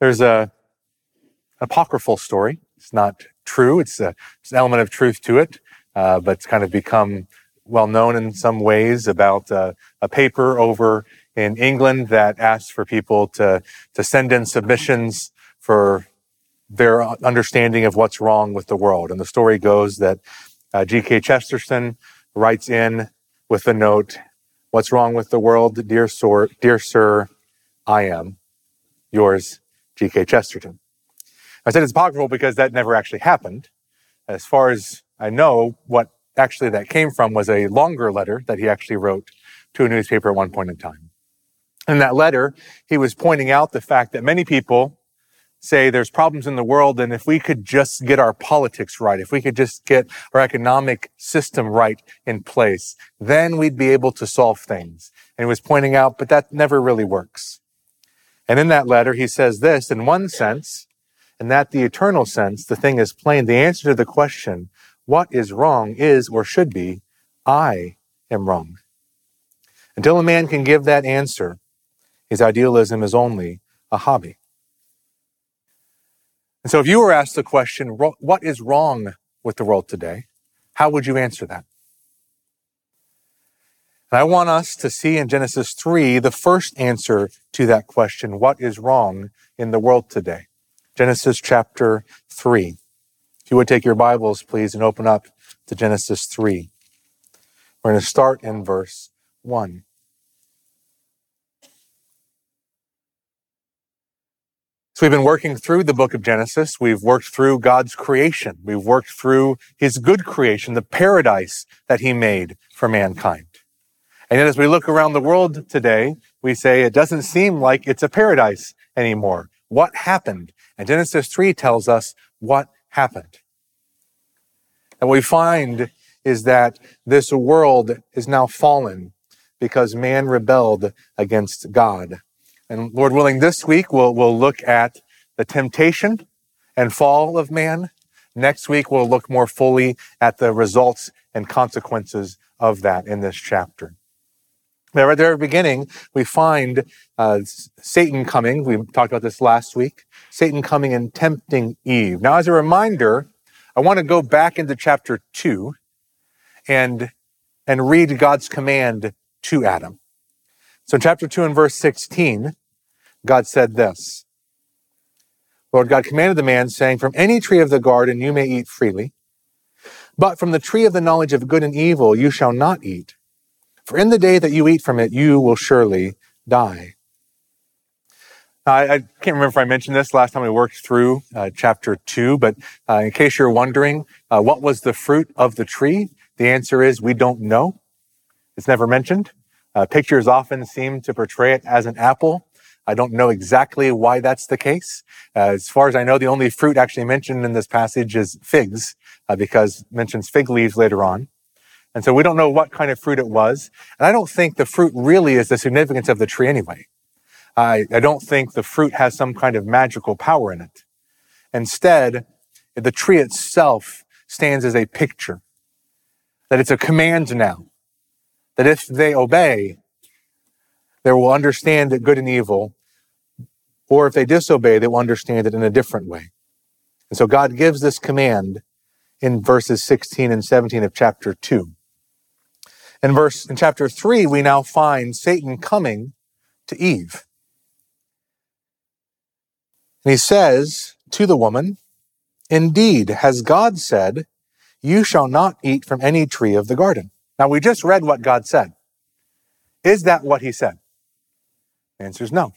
There's a apocryphal story. It's not true. It's, a, it's an element of truth to it, uh, but it's kind of become well known in some ways about uh, a paper over in England that asked for people to, to send in submissions for their understanding of what's wrong with the world. And the story goes that uh, G.K. Chesterton writes in with a note, What's wrong with the world? Dear, sir, dear sir, I am yours, G.K. Chesterton. I said it's apocryphal because that never actually happened. As far as I know, what actually that came from was a longer letter that he actually wrote to a newspaper at one point in time. In that letter, he was pointing out the fact that many people say there's problems in the world, and if we could just get our politics right, if we could just get our economic system right in place, then we'd be able to solve things. And he was pointing out, but that never really works. And in that letter, he says this, in one sense, and that the eternal sense, the thing is plain. The answer to the question, what is wrong, is or should be, I am wrong. Until a man can give that answer, his idealism is only a hobby. And so if you were asked the question, what is wrong with the world today? How would you answer that? And I want us to see in Genesis 3 the first answer to that question, what is wrong in the world today? Genesis chapter 3. If you would take your Bibles, please, and open up to Genesis 3. We're going to start in verse 1. So we've been working through the book of Genesis. We've worked through God's creation. We've worked through his good creation, the paradise that he made for mankind. And yet as we look around the world today, we say it doesn't seem like it's a paradise anymore. What happened? And Genesis 3 tells us what happened. And what we find is that this world is now fallen because man rebelled against God. And Lord willing, this week we'll, we'll look at the temptation and fall of man. Next week we'll look more fully at the results and consequences of that in this chapter. Now, right at the very beginning, we find uh, Satan coming. We talked about this last week. Satan coming and tempting Eve. Now, as a reminder, I want to go back into chapter two and and read God's command to Adam. So, in chapter two and verse sixteen, God said this. Lord God commanded the man, saying, From any tree of the garden you may eat freely, but from the tree of the knowledge of good and evil you shall not eat. For in the day that you eat from it, you will surely die. I, I can't remember if I mentioned this last time we worked through uh, chapter two, but uh, in case you're wondering, uh, what was the fruit of the tree? The answer is we don't know. It's never mentioned. Uh, pictures often seem to portray it as an apple. I don't know exactly why that's the case. Uh, as far as I know, the only fruit actually mentioned in this passage is figs, uh, because mentions fig leaves later on. And so we don't know what kind of fruit it was. And I don't think the fruit really is the significance of the tree anyway. I, I don't think the fruit has some kind of magical power in it. Instead, the tree itself stands as a picture that it's a command now, that if they obey, they will understand that good and evil or if they disobey, they will understand it in a different way. And so God gives this command in verses 16 and 17 of chapter 2. In verse, in chapter 3, we now find Satan coming to Eve. And he says to the woman, Indeed, has God said, You shall not eat from any tree of the garden. Now, we just read what God said. Is that what he said? The answer is no.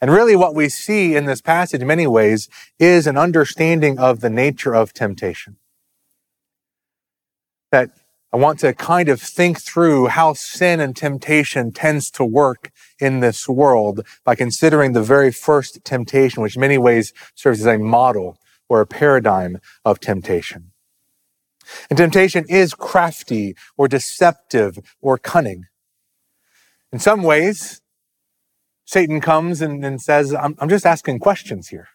And really what we see in this passage in many ways is an understanding of the nature of temptation. That I want to kind of think through how sin and temptation tends to work in this world by considering the very first temptation, which in many ways serves as a model or a paradigm of temptation. And temptation is crafty or deceptive or cunning. In some ways, Satan comes and, and says, I'm, I'm just asking questions here.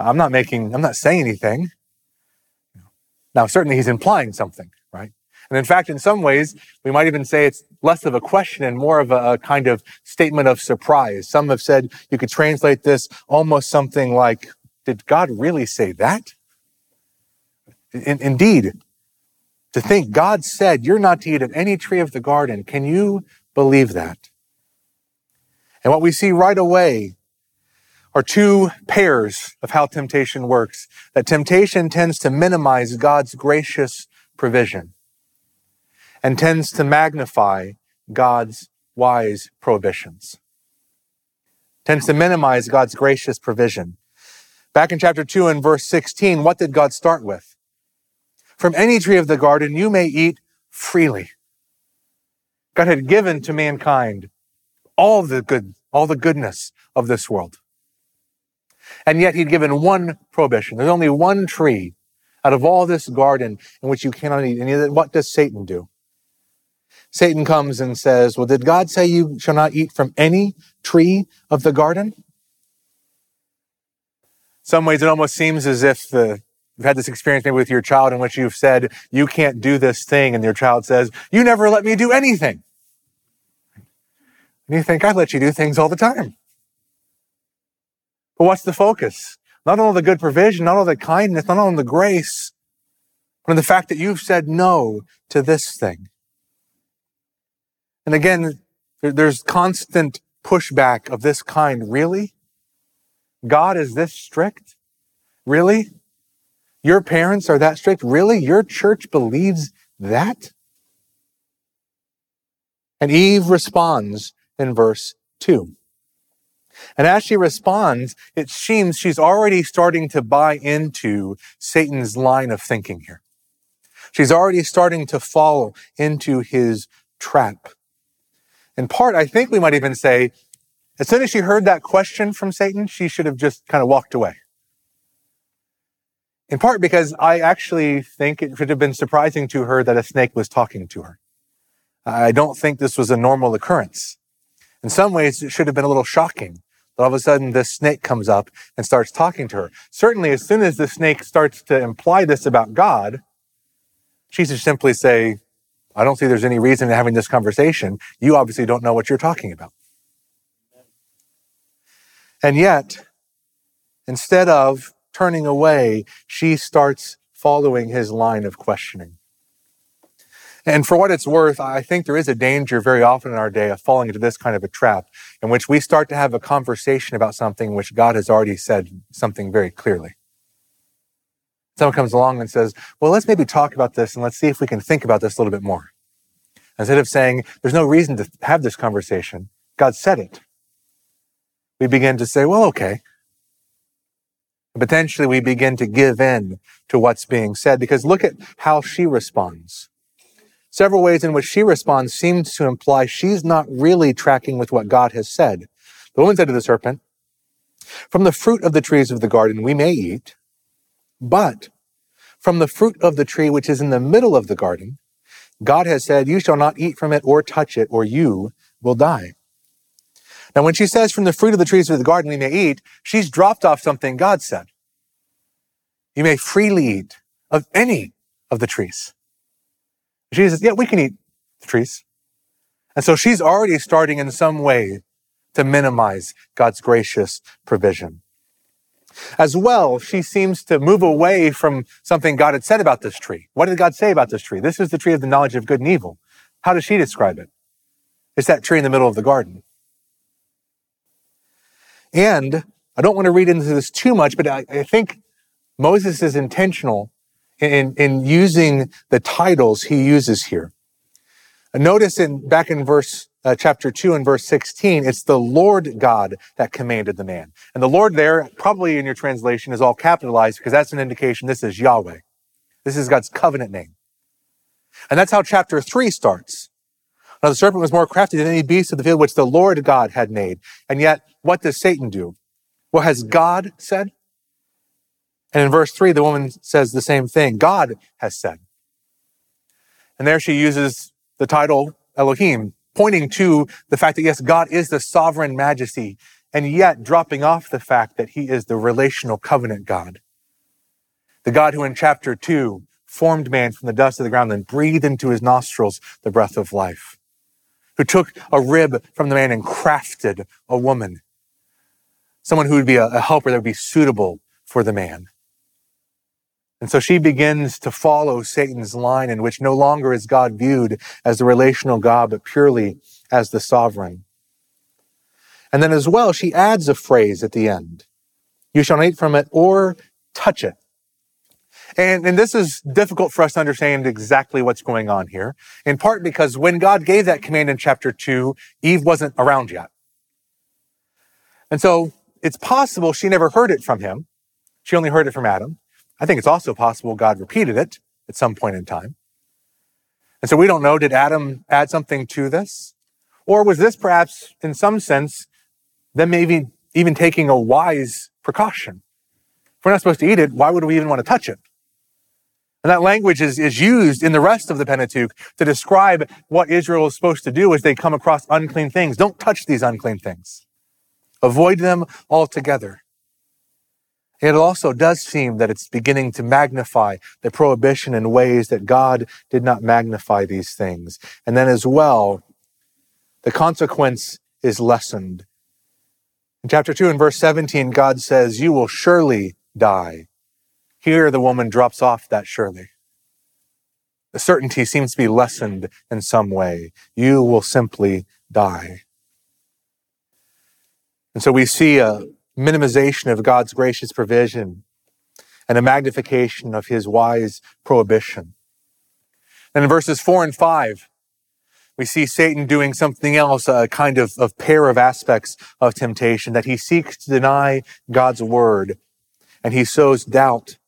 I'm not making, I'm not saying anything. Now, certainly he's implying something? And in fact, in some ways, we might even say it's less of a question and more of a, a kind of statement of surprise. Some have said you could translate this almost something like, did God really say that? In, indeed, to think God said, You're not to eat of any tree of the garden. Can you believe that? And what we see right away are two pairs of how temptation works. That temptation tends to minimize God's gracious provision and tends to magnify God's wise prohibitions. Tends to minimize God's gracious provision. Back in chapter 2 and verse 16, what did God start with? From any tree of the garden you may eat freely. God had given to mankind all the good, all the goodness of this world. And yet he'd given one prohibition. There's only one tree out of all this garden in which you cannot eat. And what does Satan do? Satan comes and says, well, did God say you shall not eat from any tree of the garden? Some ways it almost seems as if the You've had this experience maybe with your child in which you've said, you can't do this thing. And your child says, you never let me do anything. And you think, I let you do things all the time. But what's the focus? Not on the good provision, not on the kindness, not on the grace, but the fact that you've said no to this thing. And again, there's constant pushback of this kind. Really? God is this strict? Really? Your parents are that strict? Really? Your church believes that? And Eve responds in verse 2. And as she responds, it seems she's already starting to buy into Satan's line of thinking here. She's already starting to fall into his trap. In part, I think we might even say, as soon as she heard that question from Satan, she should have just kind of walked away. In part because I actually think it should have been surprising to her that a snake was talking to her. I don't think this was a normal occurrence. In some ways, it should have been a little shocking that all of a sudden this snake comes up and starts talking to her. Certainly, as soon as the snake starts to imply this about God, she should simply say, I don't see there's any reason in having this conversation. You obviously don't know what you're talking about. And yet, instead of turning away, she starts following his line of questioning. And for what it's worth, I think there is a danger very often in our day of falling into this kind of a trap in which we start to have a conversation about something which God has already said something very clearly. Someone comes along and says, well, let's maybe talk about this and let's see if we can think about this a little bit more. Instead of saying, there's no reason to have this conversation, God said it. We begin to say, well, okay, potentially we begin to give in to what's being said because look at how she responds. Several ways in which she responds seems to imply she's not really tracking with what God has said. The woman said to the serpent, from the fruit of the trees of the garden we may eat, but from the fruit of the tree which is in the middle of the garden, God has said, you shall not eat from it or touch it or you will die. Now, when she says from the fruit of the trees of the garden we may eat, she's dropped off something God said. You may freely eat of any of the trees. She says, yeah, we can eat the trees. And so she's already starting in some way to minimize God's gracious provision. As well, she seems to move away from something God had said about this tree. What did God say about this tree? This is the tree of the knowledge of good and evil. How does she describe it? It's that tree in the middle of the garden. And I don't want to read into this too much, but I, I think Moses is intentional in, in using the titles he uses here. Notice in back in verse uh, chapter 2 and verse 16, it's the Lord God that commanded the man. And the Lord there, probably in your translation, is all capitalized because that's an indication this is Yahweh. This is God's covenant name. And that's how chapter 3 starts. Now the serpent was more crafty than any beast of the field which the Lord God had made. And yet, what does Satan do? What has God said? And in verse 3, the woman says the same thing. God has said. And there she uses the title Elohim, pointing to the fact that yes, God is the sovereign majesty, and yet dropping off the fact that he is the relational covenant God. The God who in chapter 2 formed man from the dust of the ground and breathed into his nostrils the breath of life, who took a rib from the man and crafted a woman, someone who would be a helper that would be suitable for the man. And so she begins to follow Satan's line in which no longer is God viewed as the relational God, but purely as the sovereign. And then as well, she adds a phrase at the end. You shall not eat from it or touch it. And, and this is difficult for us to understand exactly what's going on here, in part because when God gave that command in chapter two, Eve wasn't around yet. And so it's possible she never heard it from him. She only heard it from Adam. I think it's also possible God repeated it at some point in time. And so we don't know, did Adam add something to this? Or was this perhaps, in some sense, them maybe even taking a wise precaution? If we're not supposed to eat it, why would we even want to touch it? And that language is, is used in the rest of the Pentateuch to describe what Israel is supposed to do as they come across unclean things. Don't touch these unclean things. Avoid them altogether. It also does seem that it's beginning to magnify the prohibition in ways that God did not magnify these things. And then as well, the consequence is lessened. In chapter 2 and verse 17, God says, You will surely die. Here, the woman drops off that surely. The certainty seems to be lessened in some way. You will simply die. And so we see a minimization of God's gracious provision and a magnification of his wise prohibition. And in verses four and five, we see Satan doing something else, a kind of, of pair of aspects of temptation, that he seeks to deny God's word and he sows doubt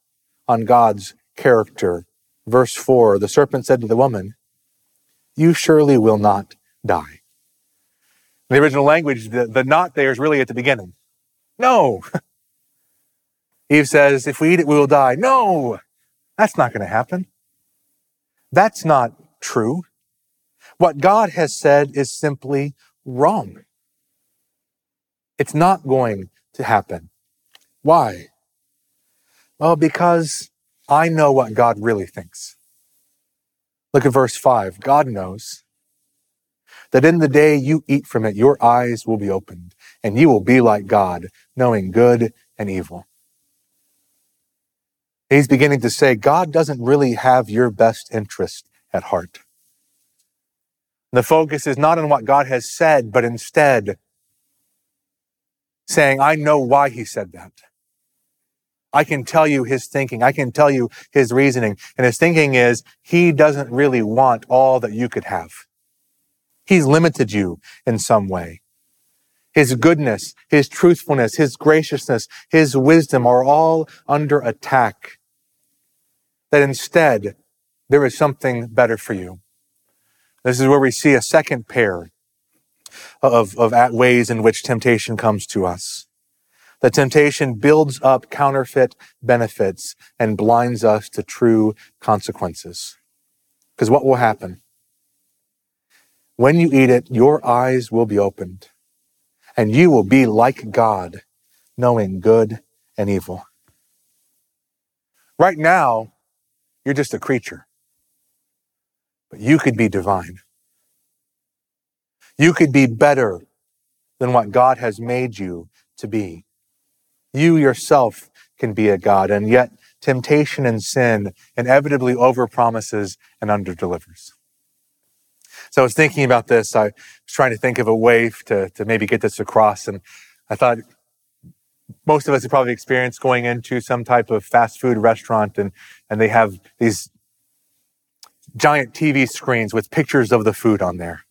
on God's character. Verse four, the serpent said to the woman, you surely will not die. In the original language, the, the not there is really at the beginning. No. Eve says, if we eat it, we will die. No, that's not going to happen. That's not true. What God has said is simply wrong. It's not going to happen. Why? Well, because I know what God really thinks. Look at verse 5. God knows that in the day you eat from it, your eyes will be opened, and you will be like God, knowing good and evil. He's beginning to say, God doesn't really have your best interest at heart. The focus is not on what God has said, but instead saying, I know why he said that. I can tell you his thinking. I can tell you his reasoning. And his thinking is he doesn't really want all that you could have. He's limited you in some way. His goodness, His truthfulness, His graciousness, His wisdom are all under attack. That instead, there is something better for you. This is where we see a second pair of, of ways in which temptation comes to us. The temptation builds up counterfeit benefits and blinds us to true consequences. Because what will happen? When you eat it, your eyes will be opened, and you will be like God, knowing good and evil. Right now, you're just a creature, but you could be divine. You could be better than what God has made you to be. You yourself can be a God, and yet temptation and sin inevitably overpromises and underdelivers. So I was thinking about this. I was trying to think of a way to, to maybe get this across. And I thought most of us have probably experienced going into some type of fast food restaurant and, and they have these giant TV screens with pictures of the food on there.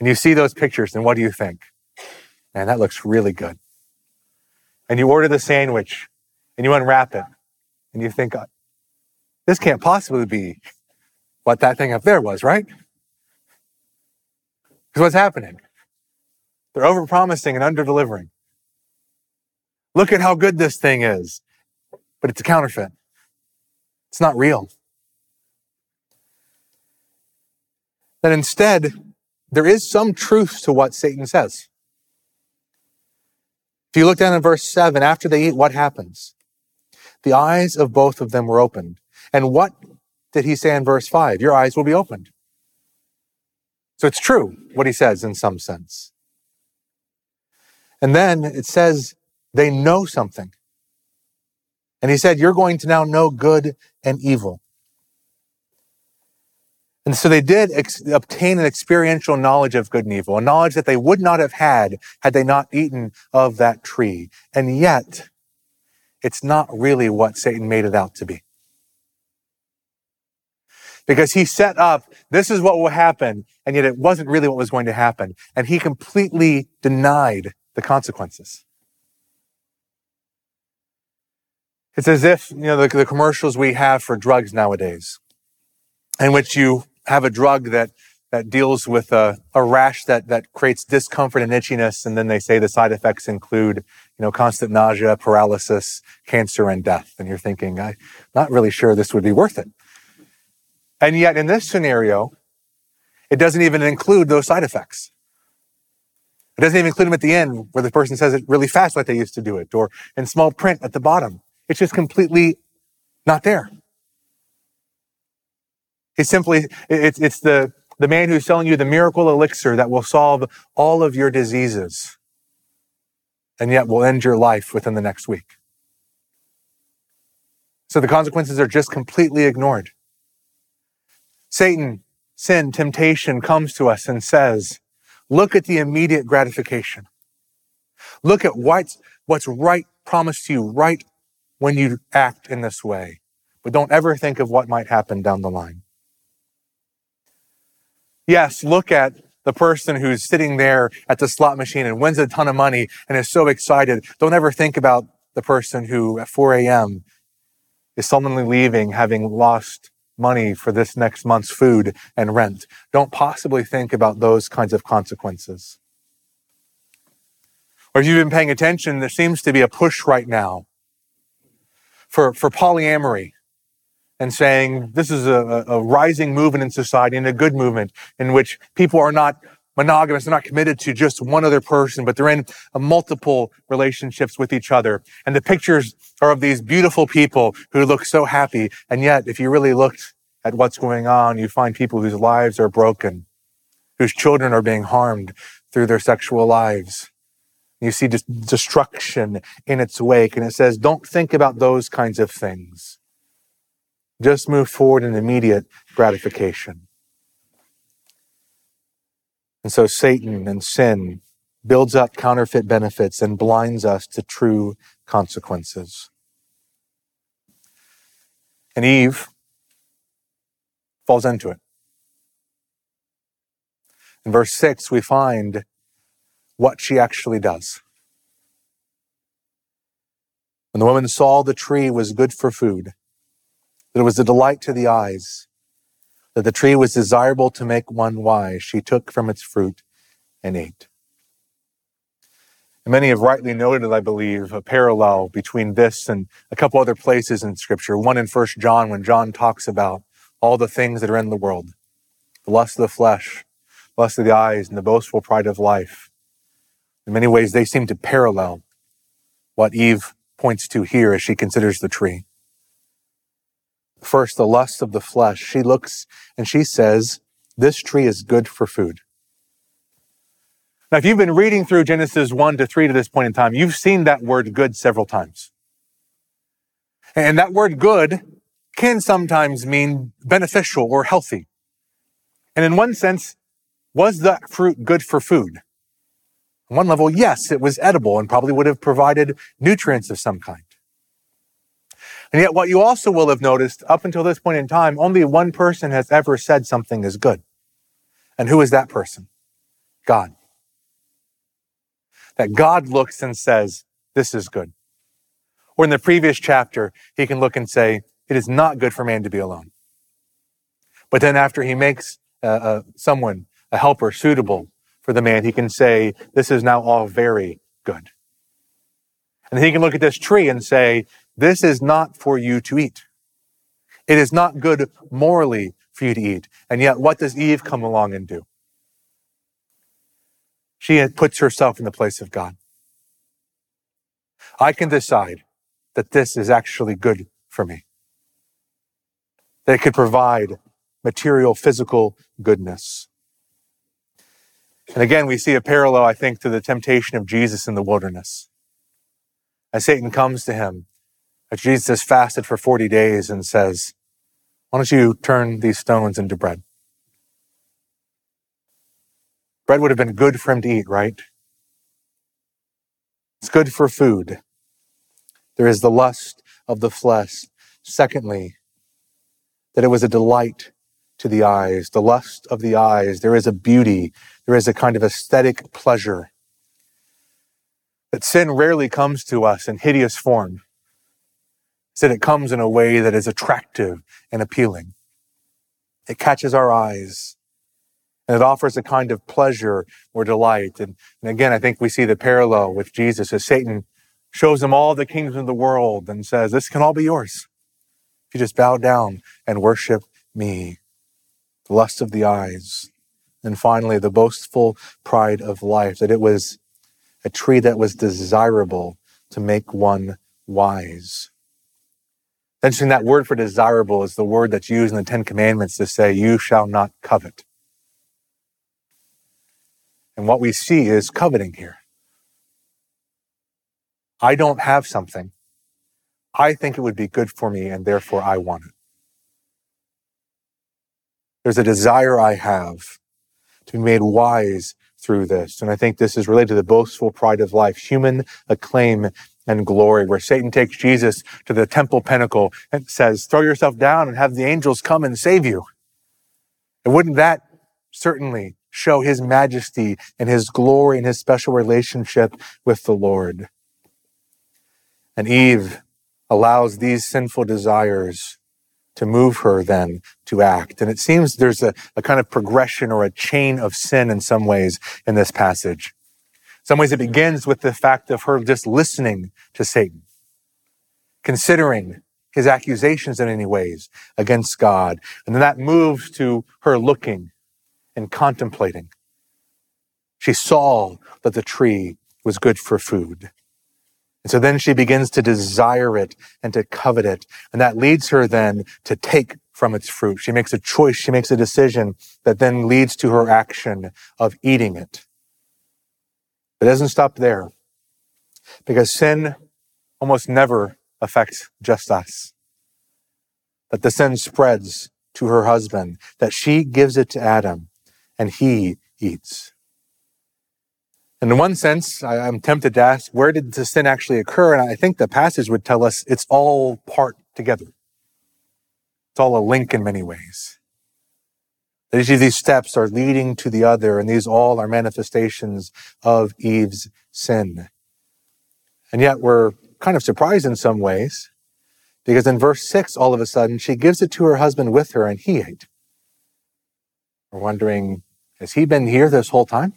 And you see those pictures and what do you think? Man, that looks really good. And you order the sandwich and you unwrap it and you think, uh, this can't possibly be what that thing up there was, right? Because what's happening? They're overpromising and underdelivering. Look at how good this thing is. But it's a counterfeit. It's not real. That instead, there is some truth to what Satan says. If you look down in verse 7, after they eat, what happens? The eyes of both of them were opened. And what did he say in verse 5? Your eyes will be opened. So it's true what he says in some sense. And then it says they know something. And he said, You're going to now know good and evil. And so they did ex- obtain an experiential knowledge of good and evil, a knowledge that they would not have had had they not eaten of that tree. And yet, it's not really what Satan made it out to be. Because he set up, this is what will happen, and yet it wasn't really what was going to happen. And he completely denied the consequences. It's as if, you know, the, the commercials we have for drugs nowadays, in which you have a drug that that deals with a, a rash that, that creates discomfort and itchiness. And then they say the side effects include, you know, constant nausea, paralysis, cancer, and death. And you're thinking, I'm not really sure this would be worth it. And yet in this scenario, it doesn't even include those side effects. It doesn't even include them at the end where the person says it really fast like they used to do it or in small print at the bottom. It's just completely not there. It's simply, it's, it's the, the man who's selling you the miracle elixir that will solve all of your diseases and yet will end your life within the next week. So the consequences are just completely ignored. Satan, sin, temptation comes to us and says, look at the immediate gratification. Look at what's, what's right promised to you right when you act in this way. But don't ever think of what might happen down the line. Yes, look at the person who's sitting there at the slot machine and wins a ton of money and is so excited. Don't ever think about the person who at 4 a.m. is suddenly leaving having lost money for this next month's food and rent. Don't possibly think about those kinds of consequences. Or if you've been paying attention, there seems to be a push right now for, for polyamory and saying this is a, a rising movement in society and a good movement in which people are not monogamous. They're not committed to just one other person, but they're in uh, multiple relationships with each other. And the pictures are of these beautiful people who look so happy. And yet, if you really looked at what's going on, you find people whose lives are broken, whose children are being harmed through their sexual lives. You see just destruction in its wake. And it says, don't think about those kinds of things. Just move forward in immediate gratification. And so Satan and sin builds up counterfeit benefits and blinds us to true consequences. And Eve falls into it. In verse 6, we find what she actually does. When the woman saw the tree was good for food, that it was a delight to the eyes, that the tree was desirable to make one wise. She took from its fruit and ate. And many have rightly noted, I believe, a parallel between this and a couple other places in Scripture. One in First John, when John talks about all the things that are in the world the lust of the flesh, lust of the eyes, and the boastful pride of life. In many ways, they seem to parallel what Eve points to here as she considers the tree. First, the lust of the flesh. She looks and she says, This tree is good for food. Now, if you've been reading through Genesis 1 to 3 to this point in time, you've seen that word good several times. And that word good can sometimes mean beneficial or healthy. And in one sense, was that fruit good for food? On one level, yes, it was edible and probably would have provided nutrients of some kind. And yet what you also will have noticed up until this point in time, only one person has ever said something is good. And who is that person? God. That God looks and says, this is good. Or in the previous chapter, he can look and say, it is not good for man to be alone. But then after he makes uh, uh, someone, a helper suitable for the man, he can say, this is now all very good. And he can look at this tree and say, this is not for you to eat. It is not good morally for you to eat. And yet, what does Eve come along and do? She puts herself in the place of God. I can decide that this is actually good for me. That it could provide material, physical goodness. And again, we see a parallel, I think, to the temptation of Jesus in the wilderness. As Satan comes to him, as Jesus has fasted for 40 days and says, Why don't you turn these stones into bread? Bread would have been good for him to eat, right? It's good for food. There is the lust of the flesh. Secondly, that it was a delight to the eyes, the lust of the eyes. There is a beauty, there is a kind of aesthetic pleasure. That sin rarely comes to us in hideous form. Instead, it comes in a way that is attractive and appealing. It catches our eyes and it offers a kind of pleasure or delight. And, and again, I think we see the parallel with Jesus as Satan shows him all the kingdoms of the world and says, This can all be yours. If you just bow down and worship me. The lust of the eyes. And finally, the boastful pride of life, that it was a tree that was desirable to make one wise. Mentioning that word for desirable is the word that's used in the Ten Commandments to say, You shall not covet. And what we see is coveting here. I don't have something. I think it would be good for me, and therefore I want it. There's a desire I have to be made wise through this. And I think this is related to the boastful pride of life, human acclaim and glory, where Satan takes Jesus to the temple pinnacle and says, throw yourself down and have the angels come and save you. And wouldn't that certainly show his majesty and his glory and his special relationship with the Lord? And Eve allows these sinful desires to move her then to act. And it seems there's a, a kind of progression or a chain of sin in some ways in this passage. In some ways it begins with the fact of her just listening to Satan, considering his accusations in any ways against God. And then that moves to her looking and contemplating. She saw that the tree was good for food. And so then she begins to desire it and to covet it. And that leads her then to take from its fruit. She makes a choice. She makes a decision that then leads to her action of eating it. It doesn't stop there because sin almost never affects just us. That the sin spreads to her husband, that she gives it to Adam and he eats. And in one sense, I, am tempted to ask, where did the sin actually occur? And I think the passage would tell us it's all part together. It's all a link in many ways. That each of these steps are leading to the other, and these all are manifestations of Eve's sin. And yet we're kind of surprised in some ways, because in verse 6, all of a sudden, she gives it to her husband with her, and he ate. We're wondering, has he been here this whole time?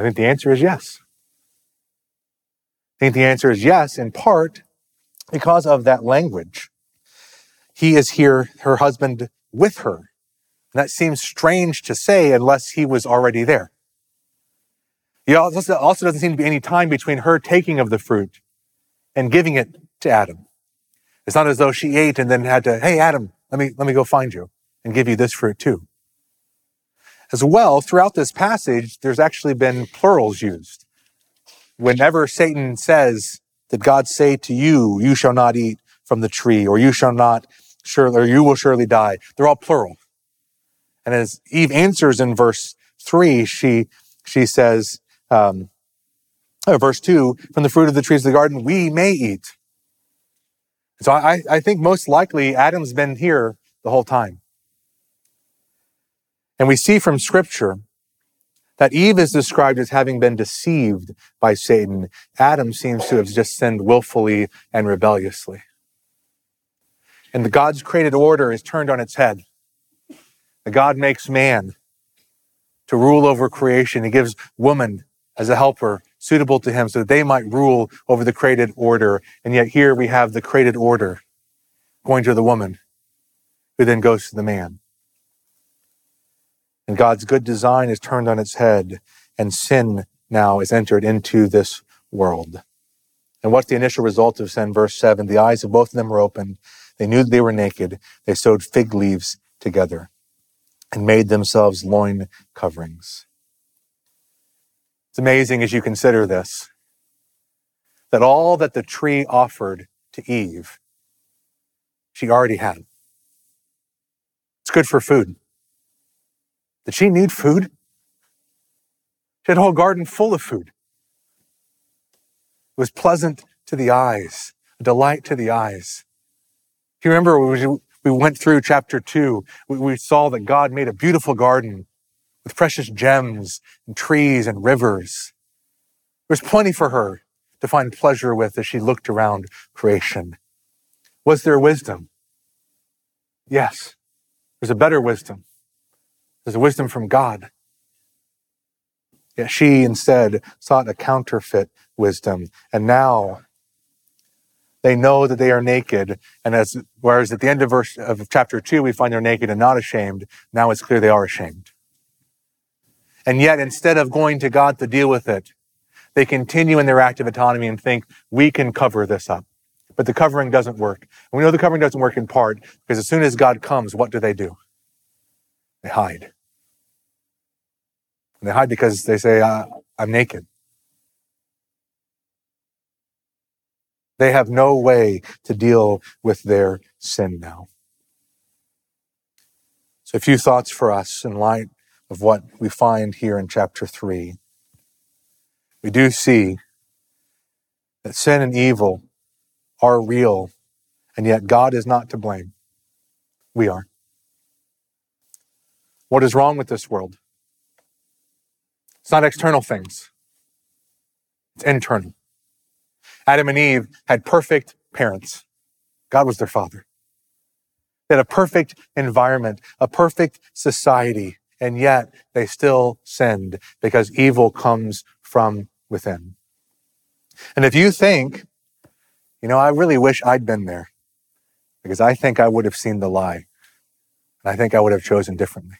I think the answer is yes. I think the answer is yes, in part because of that language. He is here, her husband, with her. And that seems strange to say unless he was already there. It also doesn't seem to be any time between her taking of the fruit and giving it to Adam. It's not as though she ate and then had to, hey, Adam, let me, let me go find you and give you this fruit too. As well, throughout this passage, there's actually been plurals used. Whenever Satan says, Did God say to you, you shall not eat from the tree, or you shall not surely, or you will surely die, they're all plural. And as Eve answers in verse three, she, she says, um, verse two, from the fruit of the trees of the garden, we may eat. So I, I think most likely Adam's been here the whole time. And we see from scripture that Eve is described as having been deceived by Satan. Adam seems to have just sinned willfully and rebelliously. And the God's created order is turned on its head. The God makes man to rule over creation. He gives woman as a helper suitable to him so that they might rule over the created order. And yet here we have the created order going to the woman who then goes to the man. And God's good design is turned on its head, and sin now is entered into this world. And what's the initial result of sin? Verse 7 The eyes of both of them were opened. they knew they were naked. They sewed fig leaves together and made themselves loin coverings. It's amazing as you consider this that all that the tree offered to Eve, she already had. It's good for food. Did she need food? She had a whole garden full of food. It was pleasant to the eyes, a delight to the eyes. Do you remember we went through chapter two? We saw that God made a beautiful garden with precious gems and trees and rivers. There was plenty for her to find pleasure with as she looked around creation. Was there wisdom? Yes. There's a better wisdom. There's wisdom from God. Yet she instead sought a counterfeit wisdom. And now they know that they are naked. And as, whereas at the end of verse of chapter two, we find they're naked and not ashamed. Now it's clear they are ashamed. And yet, instead of going to God to deal with it, they continue in their active autonomy and think we can cover this up. But the covering doesn't work. And we know the covering doesn't work in part because as soon as God comes, what do they do? They hide. And they hide because they say, uh, I'm naked. They have no way to deal with their sin now. So, a few thoughts for us in light of what we find here in chapter 3. We do see that sin and evil are real, and yet God is not to blame. We are. What is wrong with this world? It's not external things, it's internal. Adam and Eve had perfect parents, God was their father. They had a perfect environment, a perfect society, and yet they still sinned because evil comes from within. And if you think, you know, I really wish I'd been there because I think I would have seen the lie and I think I would have chosen differently.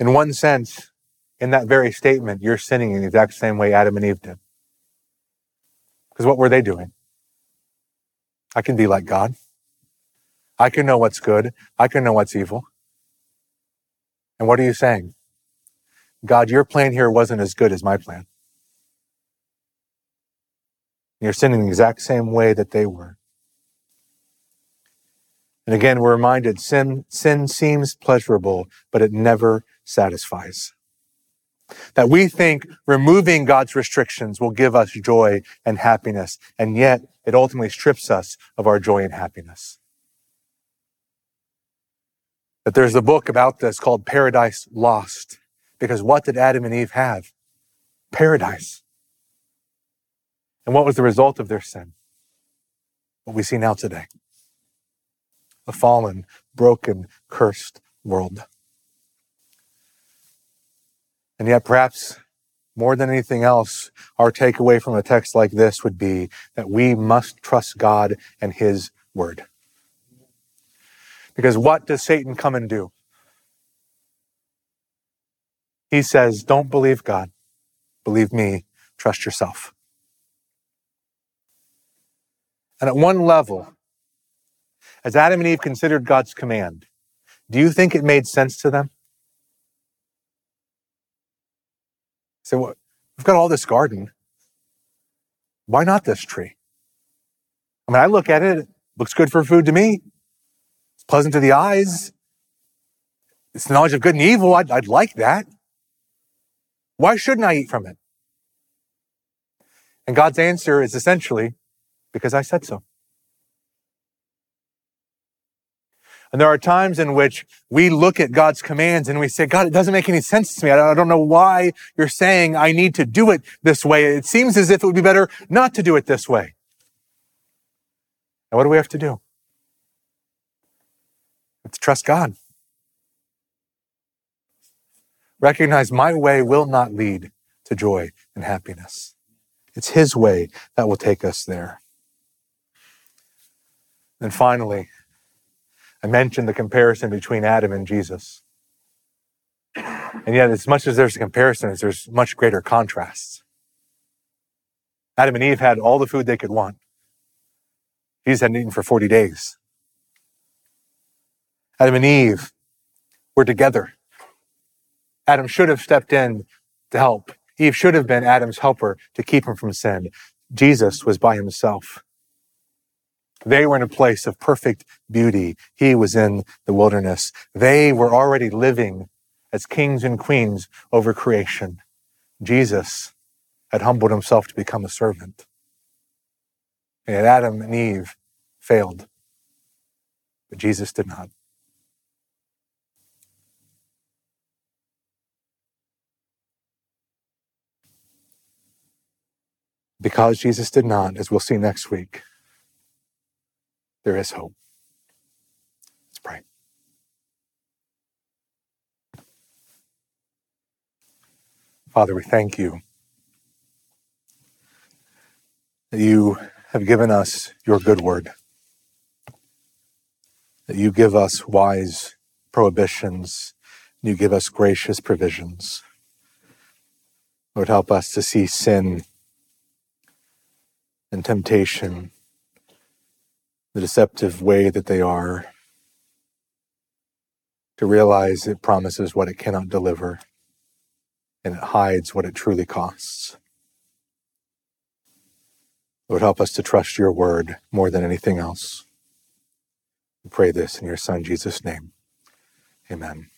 In one sense, in that very statement, you're sinning in the exact same way Adam and Eve did. Because what were they doing? I can be like God. I can know what's good. I can know what's evil. And what are you saying? God, your plan here wasn't as good as my plan. You're sinning the exact same way that they were. And again, we're reminded sin, sin seems pleasurable, but it never satisfies. That we think removing God's restrictions will give us joy and happiness, and yet it ultimately strips us of our joy and happiness. That there's a book about this called Paradise Lost, because what did Adam and Eve have? Paradise. And what was the result of their sin? What we see now today. A fallen, broken, cursed world. And yet, perhaps more than anything else, our takeaway from a text like this would be that we must trust God and His Word. Because what does Satan come and do? He says, Don't believe God, believe me, trust yourself. And at one level, as Adam and Eve considered God's command, do you think it made sense to them? Say, well, uh, we've got all this garden. Why not this tree? I mean, I look at it, it looks good for food to me. It's pleasant to the eyes. It's the knowledge of good and evil. I'd, I'd like that. Why shouldn't I eat from it? And God's answer is essentially, because I said so. And there are times in which we look at God's commands and we say, God, it doesn't make any sense to me. I don't know why you're saying I need to do it this way. It seems as if it would be better not to do it this way. And what do we have to do? We have to trust God. Recognize my way will not lead to joy and happiness. It's His way that will take us there. And finally, I mentioned the comparison between Adam and Jesus. And yet, as much as there's a comparison, there's much greater contrasts. Adam and Eve had all the food they could want. Jesus hadn't eaten for 40 days. Adam and Eve were together. Adam should have stepped in to help. Eve should have been Adam's helper to keep him from sin. Jesus was by himself. They were in a place of perfect beauty. He was in the wilderness. They were already living as kings and queens over creation. Jesus had humbled himself to become a servant. And Adam and Eve failed, but Jesus did not. Because Jesus did not, as we'll see next week, there is hope. Let's pray. Father, we thank you that you have given us your good word, that you give us wise prohibitions, you give us gracious provisions. Lord, help us to see sin and temptation the deceptive way that they are, to realize it promises what it cannot deliver and it hides what it truly costs. Lord, help us to trust your word more than anything else. We pray this in your Son, Jesus' name. Amen.